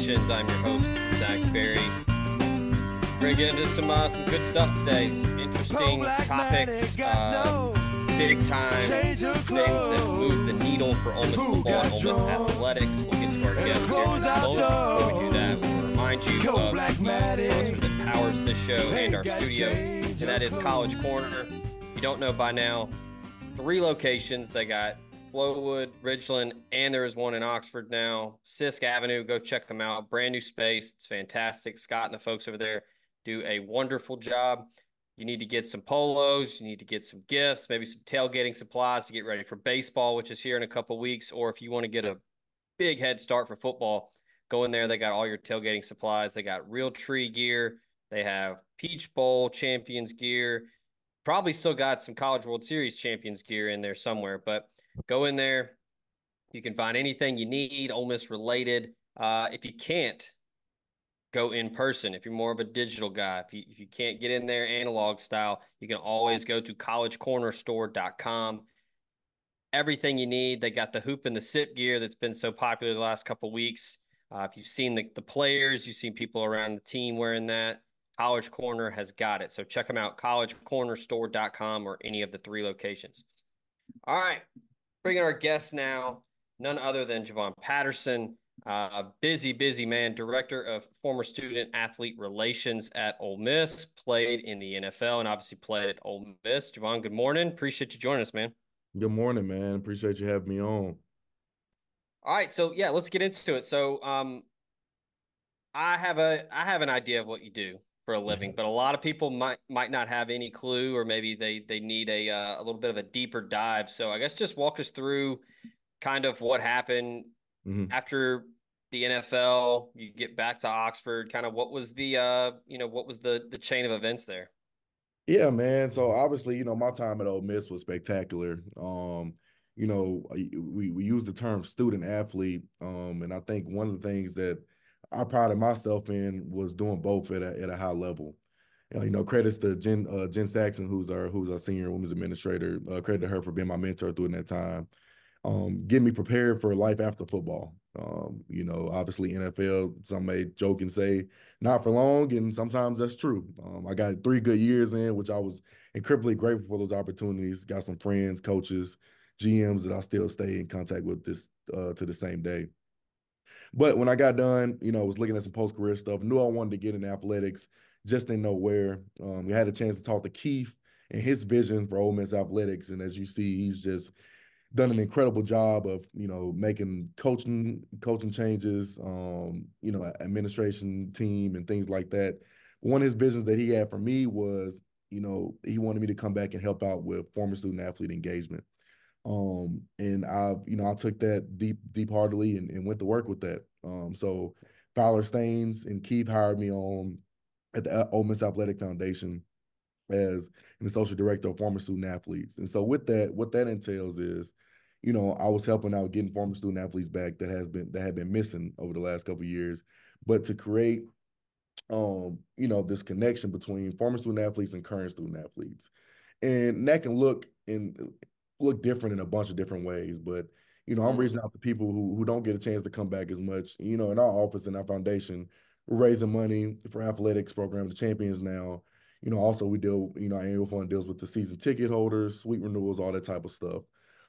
Sessions. I'm your host, Zach Berry. We're gonna get into some uh, some good stuff today. Some interesting topics, uh, big time things that move the needle for Ole Miss football and Ole Miss athletics. We'll get to our guest here in a moment. Before we do that, to remind you of the sponsor that powers this show and our studio, and that is College Corner. If you don't know by now, three locations. They got Flowood, Ridgeland, and there is one in Oxford now. Sisk Avenue, go check them out. Brand new space. It's fantastic. Scott and the folks over there do a wonderful job. You need to get some polos, you need to get some gifts, maybe some tailgating supplies to get ready for baseball, which is here in a couple weeks. Or if you want to get a big head start for football, go in there. They got all your tailgating supplies. They got Realtree gear. They have Peach Bowl champions gear. Probably still got some College World Series champions gear in there somewhere, but go in there. You can find anything you need, Ole Miss related. Uh, if you can't, go in person. If you're more of a digital guy, if you, if you can't get in there analog style, you can always go to collegecornerstore.com. Everything you need. They got the hoop and the sit gear that's been so popular the last couple weeks. Uh, if you've seen the, the players, you've seen people around the team wearing that. College Corner has got it. So check them out, collegecornerstore.com or any of the three locations. All right. Bringing our guest now, none other than Javon Patterson, uh, busy, busy man, director of former student athlete relations at Ole Miss, played in the NFL and obviously played at Ole Miss. Javon, good morning. Appreciate you joining us, man. Good morning, man. Appreciate you having me on. All right, so yeah, let's get into it. So, um, I have a I have an idea of what you do for a living, but a lot of people might might not have any clue, or maybe they they need a uh, a little bit of a deeper dive. So, I guess just walk us through kind of what happened Mhm. after the NFL. You get back to Oxford. Kind of what was the uh you know what was the the chain of events there? Yeah, man. So obviously, you know, my time at Ole Miss was spectacular. Um, you know, we we use the term student athlete, um, and I think one of the things that I prided myself in was doing both at a at a high level. Uh, you know, credits to Jen uh, Jen Saxon, who's our who's our senior women's administrator. Uh, credit to her for being my mentor during that time. Um, get me prepared for life after football. Um, you know, obviously NFL, some may joke and say not for long, and sometimes that's true. Um, I got three good years in, which I was incredibly grateful for those opportunities. Got some friends, coaches, GMs that I still stay in contact with this uh, to the same day. But when I got done, you know, I was looking at some post career stuff. Knew I wanted to get in athletics, just didn't know where. Um, we had a chance to talk to Keith and his vision for Ole Miss athletics, and as you see, he's just done an incredible job of you know making coaching coaching changes, um, you know, administration team and things like that. One of his visions that he had for me was, you know, he wanted me to come back and help out with former student athlete engagement. Um, and I, you know, I took that deep, deep heartedly and, and went to work with that. Um, so Fowler Staines and Keith hired me on at the Ole Miss Athletic Foundation as an associate director of former student athletes. And so with that, what that entails is, you know, I was helping out getting former student athletes back that has been that had been missing over the last couple years, but to create um, you know, this connection between former student athletes and current student athletes. And that can look in look different in a bunch of different ways, but you know, I'm Mhm. reaching out to people who who don't get a chance to come back as much. You know, in our office and our foundation, we're raising money for athletics programs, the champions now. You know, also we deal, you know, our annual fund deals with the season ticket holders, suite renewals, all that type of stuff.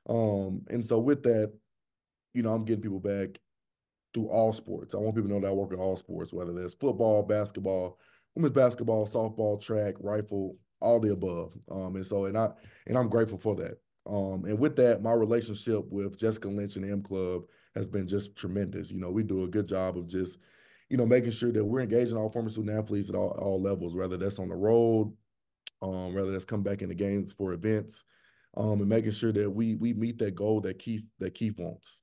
Um, and so with that, you know, I'm getting people back through all sports. I want people to know that I work in all sports, whether that's football, basketball, women's basketball, softball, track, rifle, all the above. Um, and so, and I, and I'm grateful for that. Um, and with that, my relationship with Jessica Lynch and M Club has been just tremendous. You know, we do a good job of just, you know, making sure that we're engaging all former student athletes at all, all levels, whether that's on the road, um, whether that's come back in the games for events, um, and making sure that we we meet that goal that Keith that Keith wants.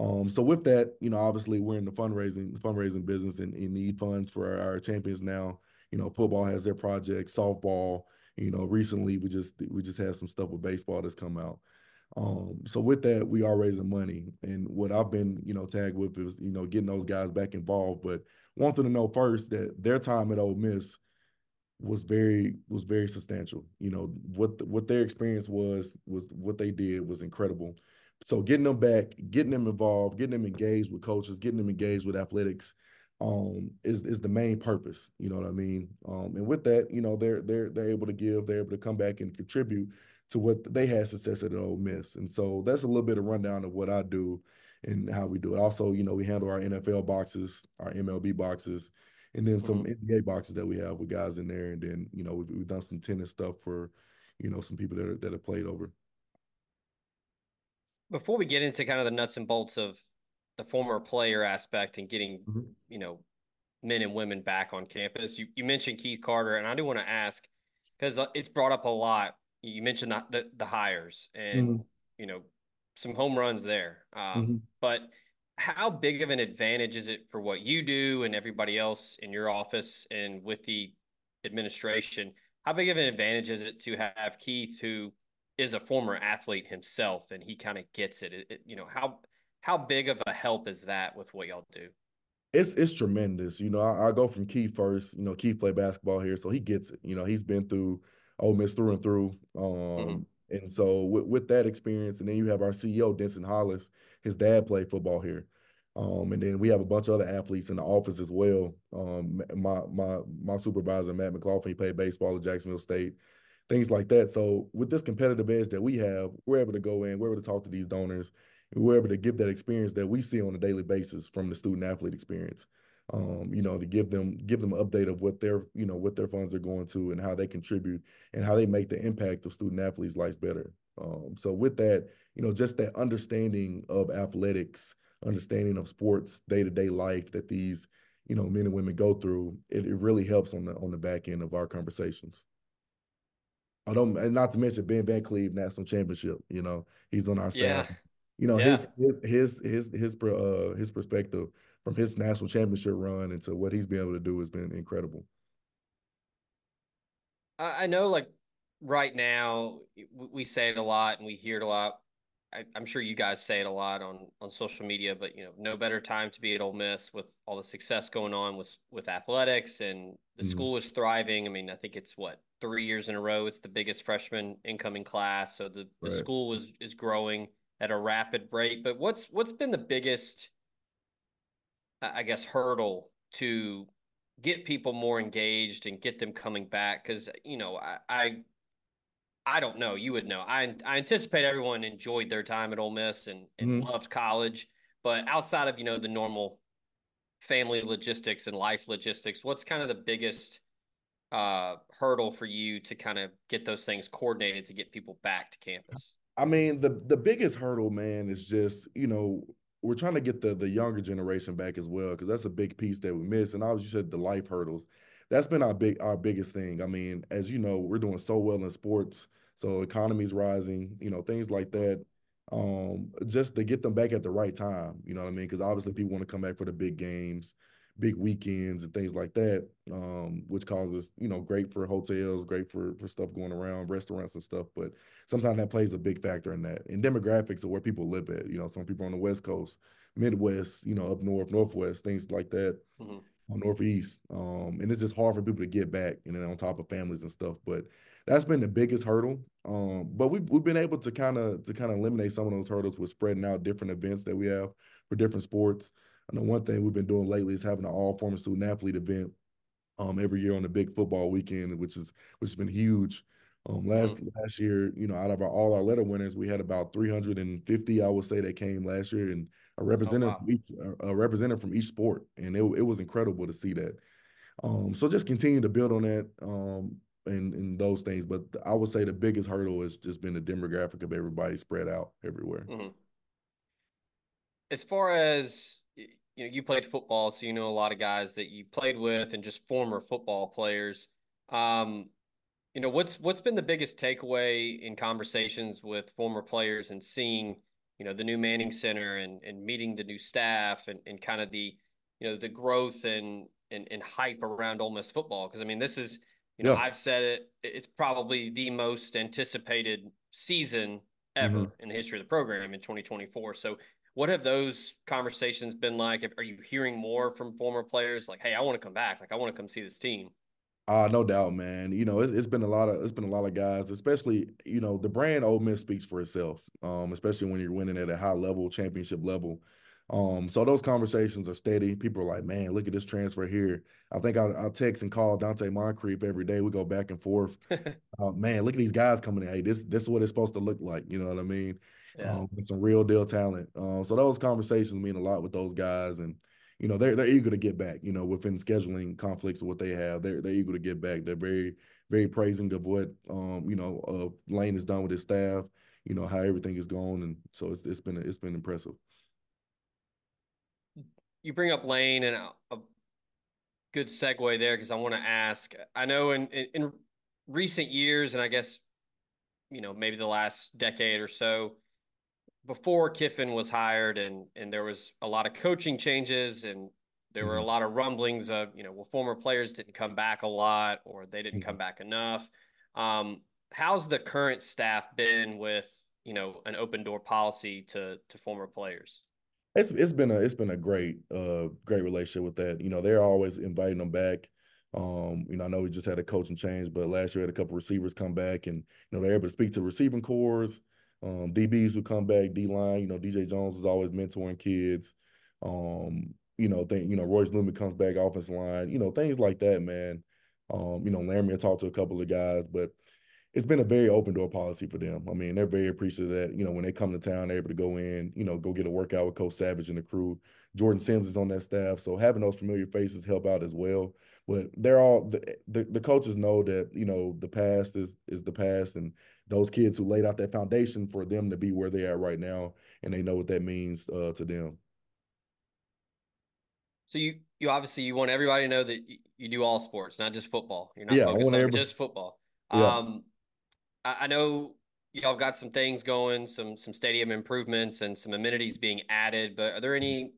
Um, so with that, you know, obviously we're in the fundraising fundraising business and, and need funds for our, our, champions now. You know, football has their project, softball. You know, recently we just we just had some stuff with baseball that's come out. Um, so with that, we are raising money, and what I've been, you know, tagged with is, you know, getting those guys back involved. But want them to know first that their time at Ole Miss was very was very substantial. You know what what their experience was was what they did was incredible. So getting them back, getting them involved, getting them engaged with coaches, getting them engaged with athletics, um, is is the main purpose. You know what I mean? Um, and with that, you know, they're they're they're able to give, they're able to come back and contribute to what they had success at Ole Miss. And so that's a little bit of rundown of what I do and how we do it. Also, you know, we handle our NFL boxes, our MLB boxes, and then some mm-hmm. NBA boxes that we have with guys in there. And then, you know, we've, we've done some tennis stuff for, you know, some people that are, that have played over. Before we get into kind of the nuts and bolts of the former player aspect and getting, mm-hmm. you know, men and women back on campus, you, you mentioned Keith Carter, and I do want to ask because uh, it's brought up a lot. You mentioned the the, the hires and mm-hmm. you know some home runs there, um, mm-hmm. but how big of an advantage is it for what you do and everybody else in your office and with the administration? How big of an advantage is it to have Keith, who is a former athlete himself, and he kind of gets it. it, it you know how how big of a help is that with what y'all do? It's it's tremendous. You know, I, I, go from Keith first. You know, Keith played basketball here, so he gets it. You know, he's been through Ole Miss through and through. Um, mm-hmm. And so with, with that experience, and then you have our CEO Denson Hollis. His dad played football here. Um, and then we have a bunch of other athletes in the office as well. Um, my my my supervisor Matt McLaughlin, he played baseball at Jacksonville State things like that. So with this competitive edge that we have, we're able to go in, we're able to talk to these donors, we're able to give that experience that we see on a daily basis from the student athlete experience. Um, you know, to give them give them an update of what their you know what their funds are going to and how they contribute and how they make the impact of student athletes' lives better. Um, so with that, you know, just that understanding of athletics, understanding of sports, day to day life that these you know men and women go through, it, it really helps on the on the back end of our conversations. I don't, and not to mention Ben Van Cleve national championship. You know, he's on our staff. You know, yeah. his his his his uh, his perspective from his national championship run into what he's been able to do has been incredible. I know, like right now, we say it a lot and we hear it a lot. I, am sure you guys say it a lot on on social media, but you know, no better time to be at Ole Miss with all the success going on with with athletics and the mm-hmm. school is thriving. I mean, I think it's what three years in a row. It's the biggest freshman incoming class, so the the right. school is is growing at a rapid rate. But what's what's been the biggest, I guess, hurdle to get people more engaged and get them coming back? Because you know, I, I I don't know. You would know. I I anticipate everyone enjoyed their time at Ole Miss and, and mm-hmm. loved college, but outside of you know the normal family logistics and life logistics, what's kind of the biggest uh, hurdle for you to kind of get those things coordinated to get people back to campus? I mean, the the biggest hurdle, man, is just you know we're trying to get the the younger generation back as well because that's a big piece that we miss. And obviously, you said the life hurdles. That's been our big our biggest thing. I mean, as you know, we're doing so well in sports so economy's rising, you know, things like that. Um, just to get them back at the right time, you know what I mean? Because obviously people want to come back for the big games, big weekends, and things like that. Um, which causes, you know, great for hotels, great for for stuff going around, restaurants and stuff. But sometimes that plays a big factor in that. And demographics of where people live at. You know, some people on the West Coast, Midwest, you know, up north, Northwest, things like that. Mm-hmm. On Northeast, um, and it's just hard for people to get back, and then on top of families and stuff. But that's been the biggest hurdle. Um, but we've we've been able to kind of to kind of eliminate some of those hurdles with spreading out different events that we have for different sports. I know one thing we've been doing lately is having an all former student athlete event um, every year on the big football weekend, which is which has been huge. Um, last last year, you know, out of our, all our letter winners, we had about 350, I would say, that came last year, and a representative oh, wow. from each a representative from each sport, and it it was incredible to see that. Um, so just continue to build on that. Um, and, and those things. But I would say the biggest hurdle has just been the demographic of everybody spread out everywhere. Mm-hmm. As far as you know, you played football, so you know a lot of guys that you played with and just former football players. Um, you know, what's what's been the biggest takeaway in conversations with former players and seeing, you know, the new Manning Center and and meeting the new staff and, and kind of the, you know, the growth and and, and hype around Ole Miss football? Because I mean, this is, you know, yeah. I've said it, it's probably the most anticipated season ever mm-hmm. in the history of the program in 2024. So what have those conversations been like? Are you hearing more from former players like, "Hey, I want to come back. Like, I want to come see this team." Uh, no doubt, man. You know, it's, it's been a lot of it's been a lot of guys, especially you know the brand Ole Miss speaks for itself. Um, especially when you're winning at a high level, championship level. Um, so those conversations are steady. People are like, man, look at this transfer here. I think I, I text and call Donte Moncrief every day. We go back and forth. uh, man, look at these guys coming in. Hey, this this is what it's supposed to look like. You know what I mean? Yeah. Um, some real deal talent. Um, so those conversations mean a lot with those guys, and you know they're they're eager to get back. You know, within scheduling conflicts of what they have, they're they're eager to get back. They're very very praising of what um you know uh, Lane has done with his staff. You know how everything is going, and so it's it's been it's been impressive you bring up Lane and a, a good segue there because I want to ask. I know in, in, in recent years, and I guess you know maybe the last decade or so, before Kiffin was hired, and and there was a lot of coaching changes, and there were a mm-hmm. lot of rumblings of you know well former players didn't come back a lot or they didn't mm-hmm. come back enough. Um, how's the current staff been with you know an open door policy to to former players? it's it's been a it's been a great uh great relationship with that. You know, they're always inviting them back. Um, you know, I know we just had a coaching change, but last year had a couple receivers come back, and you know they're able to speak to receiving corps. Um, DBs who come back, D line. You know, DJ Jones is always mentoring kids. Um, you know, think you know Royce Newman comes back, offensive line. You know, things like that, man. Um, you know, Laremy talked to a couple of guys, but it's been a very open door policy for them. I mean, they're very appreciative that, you know, when they come to town, they're able to go in, you know, go get a workout with Coach Savage and the crew. Jordan Sims is on that staff. So having those familiar faces help out as well. But they're all the, the, the coaches know that, you know, the past is is the past and those kids who laid out that foundation for them to be where they are right now and they know what that means uh, to them. So you you obviously you want everybody to know that you do all sports, not just football. You're not yeah, focused on just football. Yeah. Um, I know y'all got some things going, some some stadium improvements and some amenities being added, but are there any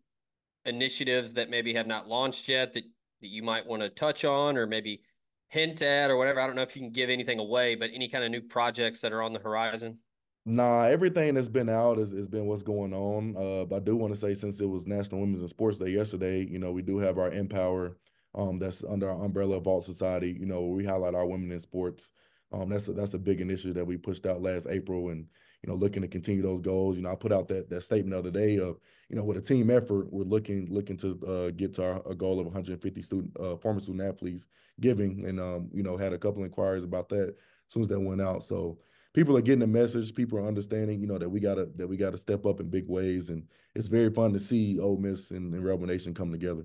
initiatives that maybe have not launched yet that, that you might want to touch on or maybe hint at or whatever? I don't know if you can give anything away, but any kind of new projects that are on the horizon? Nah, everything that's been out has, has been what's going on. Uh, but I do want to say since it was National Women's and Sports Day yesterday, you know, we do have our Empower um, that's under our umbrella of Vaught Society. You know, we highlight our women in sports. Um, that's a, that's a big initiative that we pushed out last April, and you know, looking to continue those goals. You know, I put out that that statement the other day of you know, with a team effort, we're looking looking to uh, get to our, a goal of 150 student uh, former student athletes giving, and um, you know, had a couple inquiries about that as soon as that went out. So people are getting the message. People are understanding, you know, that we gotta that we gotta step up in big ways, and it's very fun to see Ole Miss and, and Rebel Nation come together.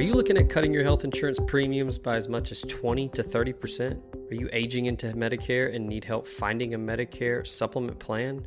Are you looking at cutting your health insurance premiums by as much as 20 to 30%? Are you aging into Medicare and need help finding a Medicare supplement plan?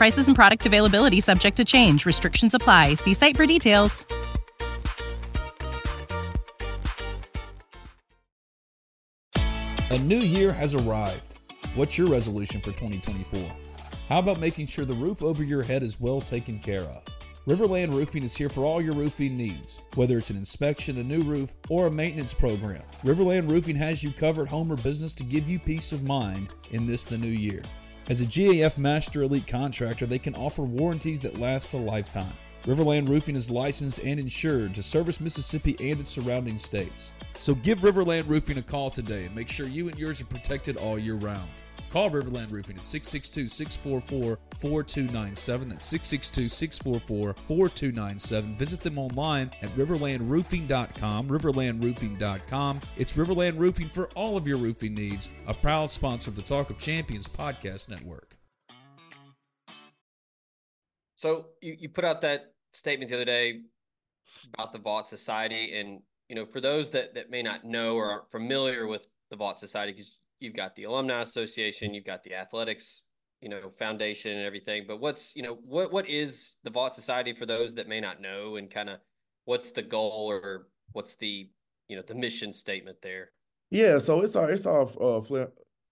Prices and product availability subject to change. Restrictions apply. See site for details. A new year has arrived. What's your resolution for 2024? How about making sure the roof over your head is well taken care of? Riverland Roofing is here for all your roofing needs, whether it's an inspection, a new roof, or a maintenance program. Riverland Roofing has you covered home or business to give you peace of mind in this the new year. As a GAF Master Elite contractor, they can offer warranties that last a lifetime. Riverland Roofing is licensed and insured to service Mississippi and its surrounding states. So give Riverland Roofing a call today and make sure you and yours are protected all year round. Call Riverland Roofing at 662 644 4297. That's 662 644 4297. Visit them online at riverlandroofing.com. Riverlandroofing.com. It's Riverland Roofing for all of your roofing needs, a proud sponsor of the Talk of Champions podcast network. So you, you put out that statement the other day about the Vaught Society, and you know, for those that that may not know or aren't familiar with the Vaught Society, because you've got the Alumni Association, you've got the Athletics, you know, Foundation and everything. But what's you know what what is the Vaught Society for those that may not know, and kind of what's the goal or what's the you know the mission statement there? Yeah, so it's our it's our uh,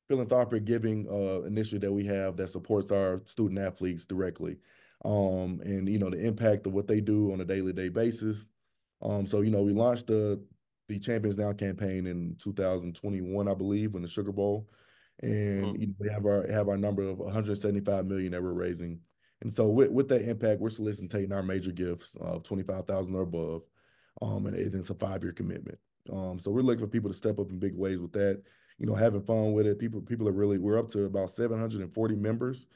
philanthropic giving uh, initiative that we have that supports our student athletes directly um, and you know the impact of what they do on a daily day basis. Um, so you know we launched the the Champions Now campaign in 2021, I believe, in the Sugar Bowl, and mm-hmm. you know, we have our have our number of 175 million that we're raising. And so with, with that impact, we're soliciting our major gifts of 25,000 or above, um, and it's a five year commitment. Um, so we're looking for people to step up in big ways with that. You know, having fun with it. People people are really we're up to about 740 members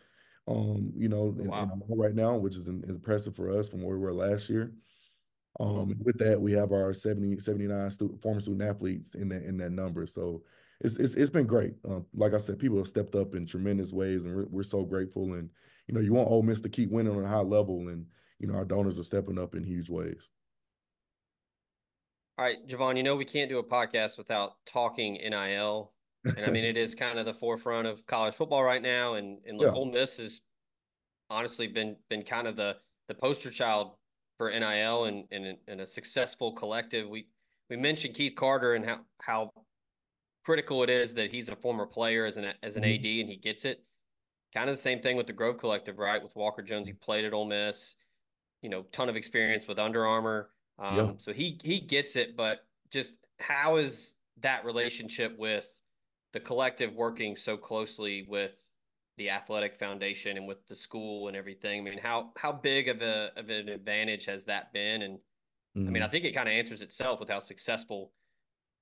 um, you know, wow. in, in right now, which is impressive for us from where we were last year. Um, mm-hmm. with that, we have our 70, 79 student, former student athletes in that in that number. So it's it's, it's been great. Um, like I said, people have stepped up in tremendous ways, and we're, we're so grateful. And you know, you want Ole Miss to keep winning on a high level, and you know, our donors are stepping up in huge ways. All right, Javon, you know we can't do a podcast without talking NIL and I mean, it is kind of the forefront of college football right now. And and look, yeah. Ole Miss has honestly been been kind of the the poster child for NIL and and, and a successful collective. We we mentioned Keith Carter and how how critical it is that he's a former player as an as an mm-hmm. AD and he gets it. Kind of the same thing with the Grove Collective, right? With Walker Jones, he played at Ole Miss, you know, ton of experience with Under Armour. Um, yeah. So he he gets it, but just how is that relationship with the collective working so closely with the athletic foundation and with the school and everything. I mean, how how big of a of an advantage has that been? And mm-hmm. I mean, I mm-hmm. think it kind of answers itself with how successful.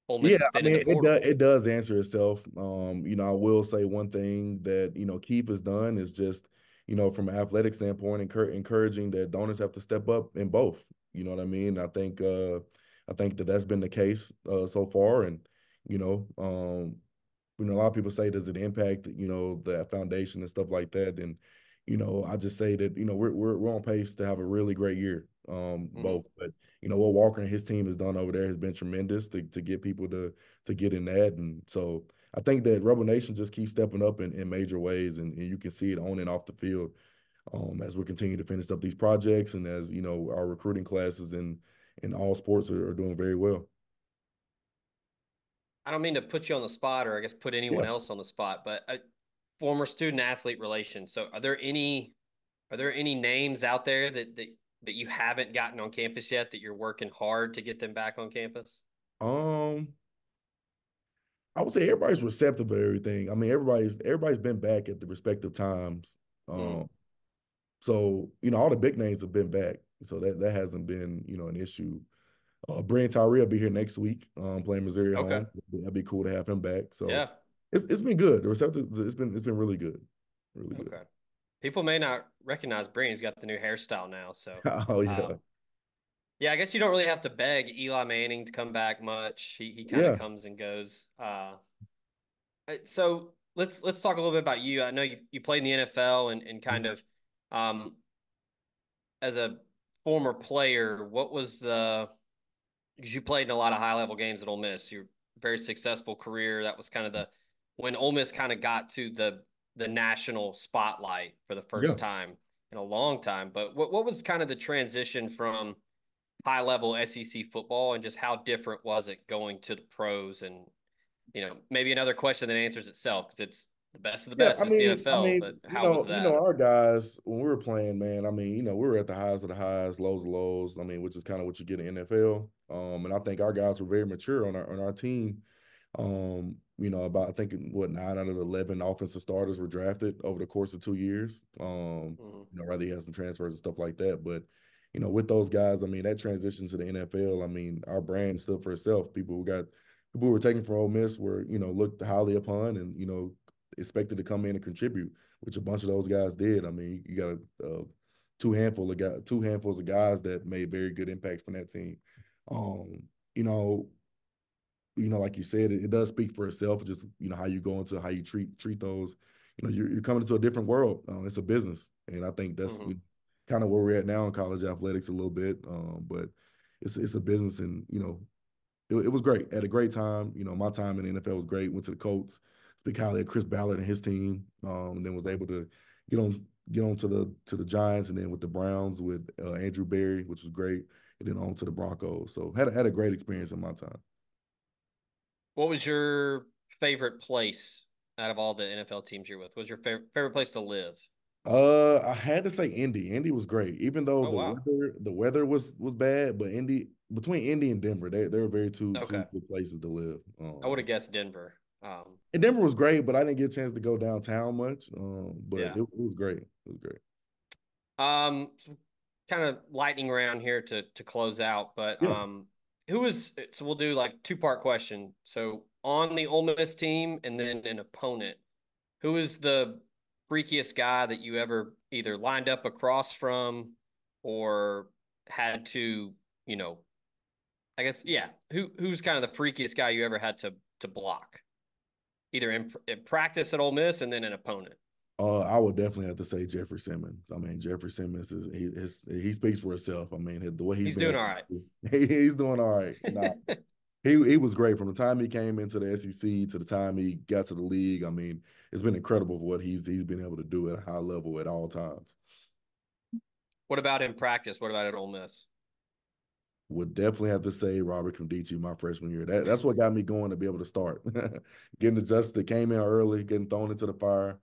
yeah, I mean, it does, it does answer itself. Um, you know, I will say one thing that you know Keith has done is just you know from an athletic standpoint, encourage, encouraging that donors have to step up in both. You know what I mean? I think uh, I think that that's been the case uh, so far, and you know, um, you know, a lot of people say, does it impact, you know, the foundation and stuff like that? And, you know, I just say that, you know, we're we're, we're on pace to have a really great year, um, mm-hmm. both. But, you know, what Walker and his team has done over there has been tremendous to to get people to to get in that. And so I think that Rebel Nation just keeps stepping up in, in major ways and, and you can see it on and off the field. Um, as we continue to finish up these projects and as you know our recruiting classes and in all sports are, are doing very well. I don't mean to put you on the spot or I guess put anyone yeah. else on the spot, but a former student athlete relations. So are there any are there any names out there that that that you haven't gotten on campus yet that you're working hard to get them back on campus? Um I would say everybody's receptive to everything. I mean, everybody's everybody's been back at the respective times. Mm. Um mm. so, you know, all the big names have been back. So that that hasn't been, you know, an issue. Uh, Brian Tyree will be here next week, um, playing Missouri okay. home. That'd be cool to have him back. So yeah, it's it's been good. The receptive, it's been it's been really good, really good. Okay. People may not recognize Brian. He's got the new hairstyle now. So oh yeah. Uh, yeah, I guess you don't really have to beg Eli Manning to come back much. He he kind of yeah. comes and goes. Uh, uh, so let's let's talk a little bit about you. I know you, you played in the NFL and, and kind of um, as a former player, what was the because you played in a lot of high level games at Ole Miss. Your very successful career. That was kind of the when Ole Miss kind of got to the the national spotlight for the first yeah. time in a long time. But what what was kind of the transition from high level SEC football and just how different was it going to the pros and you know maybe another question that answers itself because it's the best of the best. Yeah, I mean, the NFL, I mean, but how you know, was that? You know, our guys when we were playing, man. I mean, you know, we were at the highs of the highs, lows of lows. I mean, which is kind of what you get in NFL. Um, and I think our guys were very mature on our on our team. Um, you know, about I think what nine out of the eleven offensive starters were drafted over the course of two years. Um, mm-hmm. you know, rather he has some transfers and stuff like that. But you know, with those guys, I mean, that transition to the NFL, I mean, our brand stood for itself. People who got people who were taken from Ole Miss were, you know, looked highly upon and, you know, expected to come in and contribute, which a bunch of those guys did. I mean, you got a, two handful of guys, two handfuls of guys that made very good impacts from that team. Um, you know, you know, like you said, it, it, does speak for itself. Just you know how you go into how you treat treat those. You know, you're, you're coming into a different world. Um, it's a business, and I think that's mm-hmm. kind of where we're at now in college athletics a little bit. Um, but it's it's a business, and you know, it, it was great. At a great time. You know, my time in the NFL was great. Went to the Colts. Speak highly of Chris Ballard and his team. Um, and then was able to get on get on to the to the Giants, and then with the Browns with uh, Andrew Berry, which was great, and then on to the Broncos. So had a, had a great experience in my time. What was your favorite place out of all the NFL teams you're with? What was your favorite favorite place to live? Uh, I had to say Indy. Indy was great, even though oh, the wow. weather the weather was was bad. But Indy between Indy and Denver, they they were very two, okay. two good places to live. Um, I would have guessed Denver. Um, and Denver was great, but I didn't get a chance to go downtown much. Um, but yeah. it, it, was great. It was great. Um, kind of lightning round here to to close out, but yeah. um, who was so we'll do like two part question. So on the Ole Miss team and then an opponent, who is the freakiest guy that you ever either lined up across from or had to, you know, I guess yeah, who who's kind of the freakiest guy you ever had to to block, either in, in practice at Ole Miss and then an opponent. Uh, I would definitely have to say Jeffrey Simmons. I mean, Jeffrey Simmons is he his, he speaks for himself. I mean, the way he's, he's doing all right. He, he's doing all right. Nah, he he was great from the time he came into the SEC to the time he got to the league. I mean, it's been incredible for what he's he's been able to do at a high level at all times. What about in practice? What about at Ole Miss? Would definitely have to say Robert Nkemdiche my freshman year. That that's what got me going to be able to start. getting adjusted, came in early, getting thrown into the fire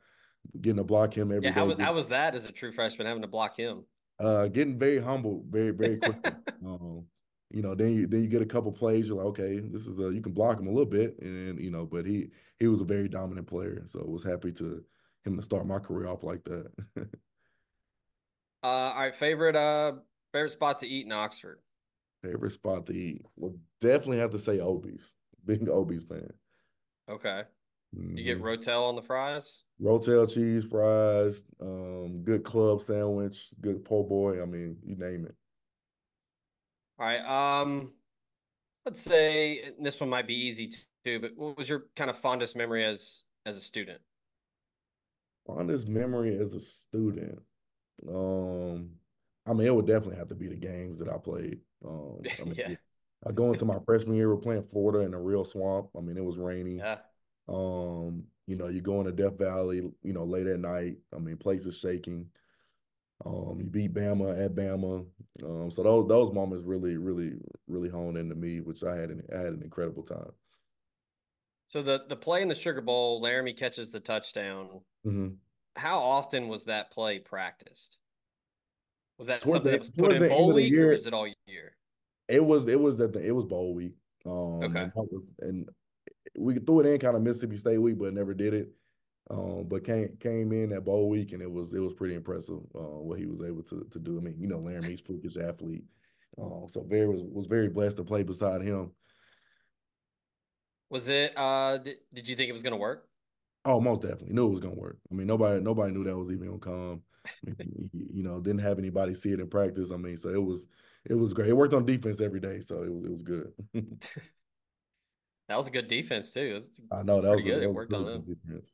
getting to block him every yeah, how, day. how was that as a true freshman having to block him? Uh, getting very humble, very very quickly. um, you know, then you then you get a couple plays. You're like, okay, this is a you can block him a little bit, and you know, but he he was a very dominant player, so I was happy to him to start my career off like that. uh, all right, favorite uh favorite spot to eat in Oxford. Favorite spot to eat? Well, definitely have to say Oby's. Big Oby's fan. Okay. Mm-hmm. You get mm-hmm. Rotel on the fries? Rotel cheese fries, um, good club sandwich, good po' boy. I mean, you name it. All right. Um, let's say this one might be easy too, but what was your kind of fondest memory as as a student? Fondest memory as a student. Um, I mean, it would definitely have to be the games that I played. Um, I mean, yeah. I go into my freshman year, we're playing Florida in a real swamp. I mean, it was rainy. Yeah. Um, you know, you go into Death Valley, you know, late at night. I mean, places shaking. Um, you beat Bama at Bama. Um, so those those moments really, really, really honed into me, which I had an I had an incredible time. So the the play in the Sugar Bowl, Laremy catches the touchdown. Mm-hmm. How often was that play practiced? Was that something the, that was put in bowl week, year, or is it all year? It was. It was that it was bowl week. Um, okay. And, was, and we threw it in kind of Mississippi State week, but never did it. Um, but came came in that bowl week, and it was it was pretty impressive uh, what he was able to to do. I mean, you know, Laremy's freakish athlete, um, so very was was very blessed to play beside him. Was it? Uh, did, did you think it was going to work? Oh, most definitely knew it was going to work. I mean, nobody nobody knew that was even to come. I mean, you know, didn't have anybody see it in practice. I mean, so it was it was great. It worked on defense every day, so it was it was good. That was a good defense too. I know that was good. A, it worked on them. Defense.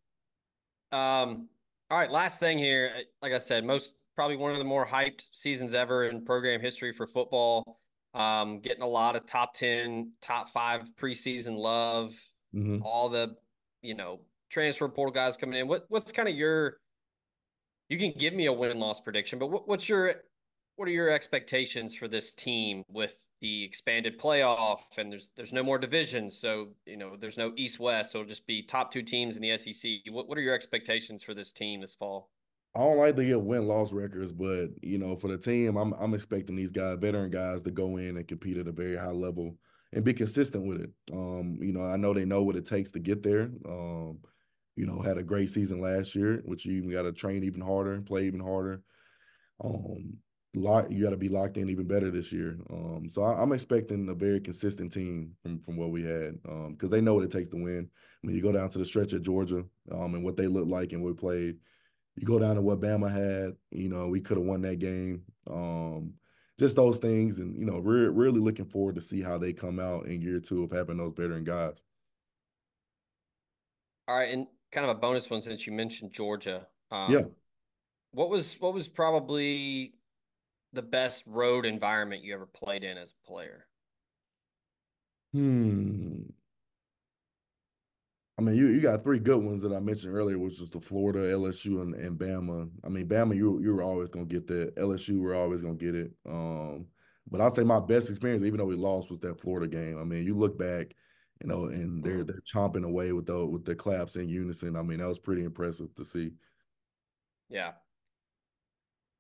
Um, all right, last thing here. Like I said, most probably one of the more hyped seasons ever in program history for football. Um, getting a lot of top 10, top five preseason love, mm-hmm. all the, you know, transfer portal guys coming in. What what's kind of your you can give me a win loss prediction, but what, what's your what are your expectations for this team with the expanded playoff and there's there's no more divisions, so you know there's no East West, so it'll just be top two teams in the SEC. What what are your expectations for this team this fall? I don't like to get win loss records, but you know, for the team, I'm I'm expecting these guys, veteran guys, to go in and compete at a very high level and be consistent with it. Um, you know, I know they know what it takes to get there. Um, you know, had a great season last year, which you even got to train even harder, play even harder. Um, lock, you got to be locked in even better this year. Um, so I, am expecting a very consistent team from from what we had because um, they know what it takes to win. When you go down to the stretch at Georgia um, and what they look like and we played, you go down to what Bama had. You know, we could have won that game. Um, just those things, and you know, we're really looking forward to see how they come out in year two of having those veteran guys. All right, and kind of a bonus one since you mentioned Georgia. Um, yeah. What was what was probably the best road environment you ever played in as a player? Hmm. I mean, you you got three good ones that I mentioned earlier, which was the Florida, LSU, and, and Bama. I mean, Bama, you you were always gonna get that. LSU, we're always gonna get it. Um, but I'd say my best experience, even though we lost, was that Florida game. I mean, you look back, you know, and they're mm-hmm. they're chomping away with the with the claps in unison. I mean, that was pretty impressive to see. Yeah.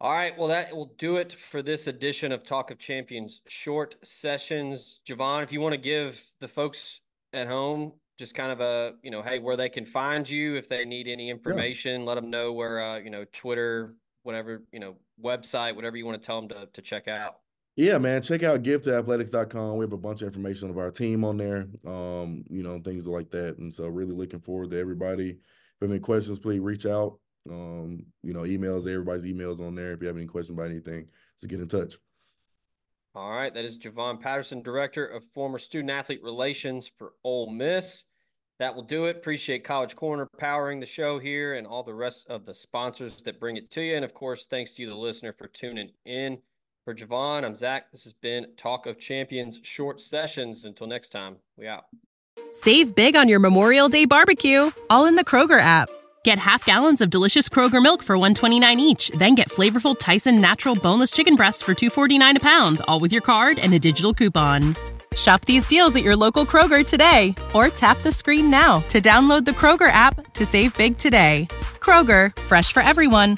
All right. Well, that will do it for this edition of Talk of Champions short sessions. Javon, if you want to give the folks at home just kind of a you know hey where they can find you if they need any information yeah. let them know where uh you know twitter whatever you know website whatever you want to tell them to, to check out yeah man check out givetathletics.com we have a bunch of information of our team on there um you know things like that and so really looking forward to everybody if you have any questions please reach out um you know emails everybody's emails on there if you have any questions about anything so get in touch all right, that is Javon Patterson, Director of Former Student Athlete Relations for Ole Miss. That will do it. Appreciate College Corner powering the show here and all the rest of the sponsors that bring it to you. And of course, thanks to you, the listener, for tuning in. For Javon, I'm Zach. This has been Talk of Champions Short Sessions. Until next time, we out. Save big on your Memorial Day barbecue, all in the Kroger app. Get half gallons of delicious Kroger milk for 129 each, then get flavorful Tyson natural boneless chicken breasts for 249 a pound, all with your card and a digital coupon. Shop these deals at your local Kroger today or tap the screen now to download the Kroger app to save big today. Kroger, fresh for everyone.